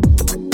Bye.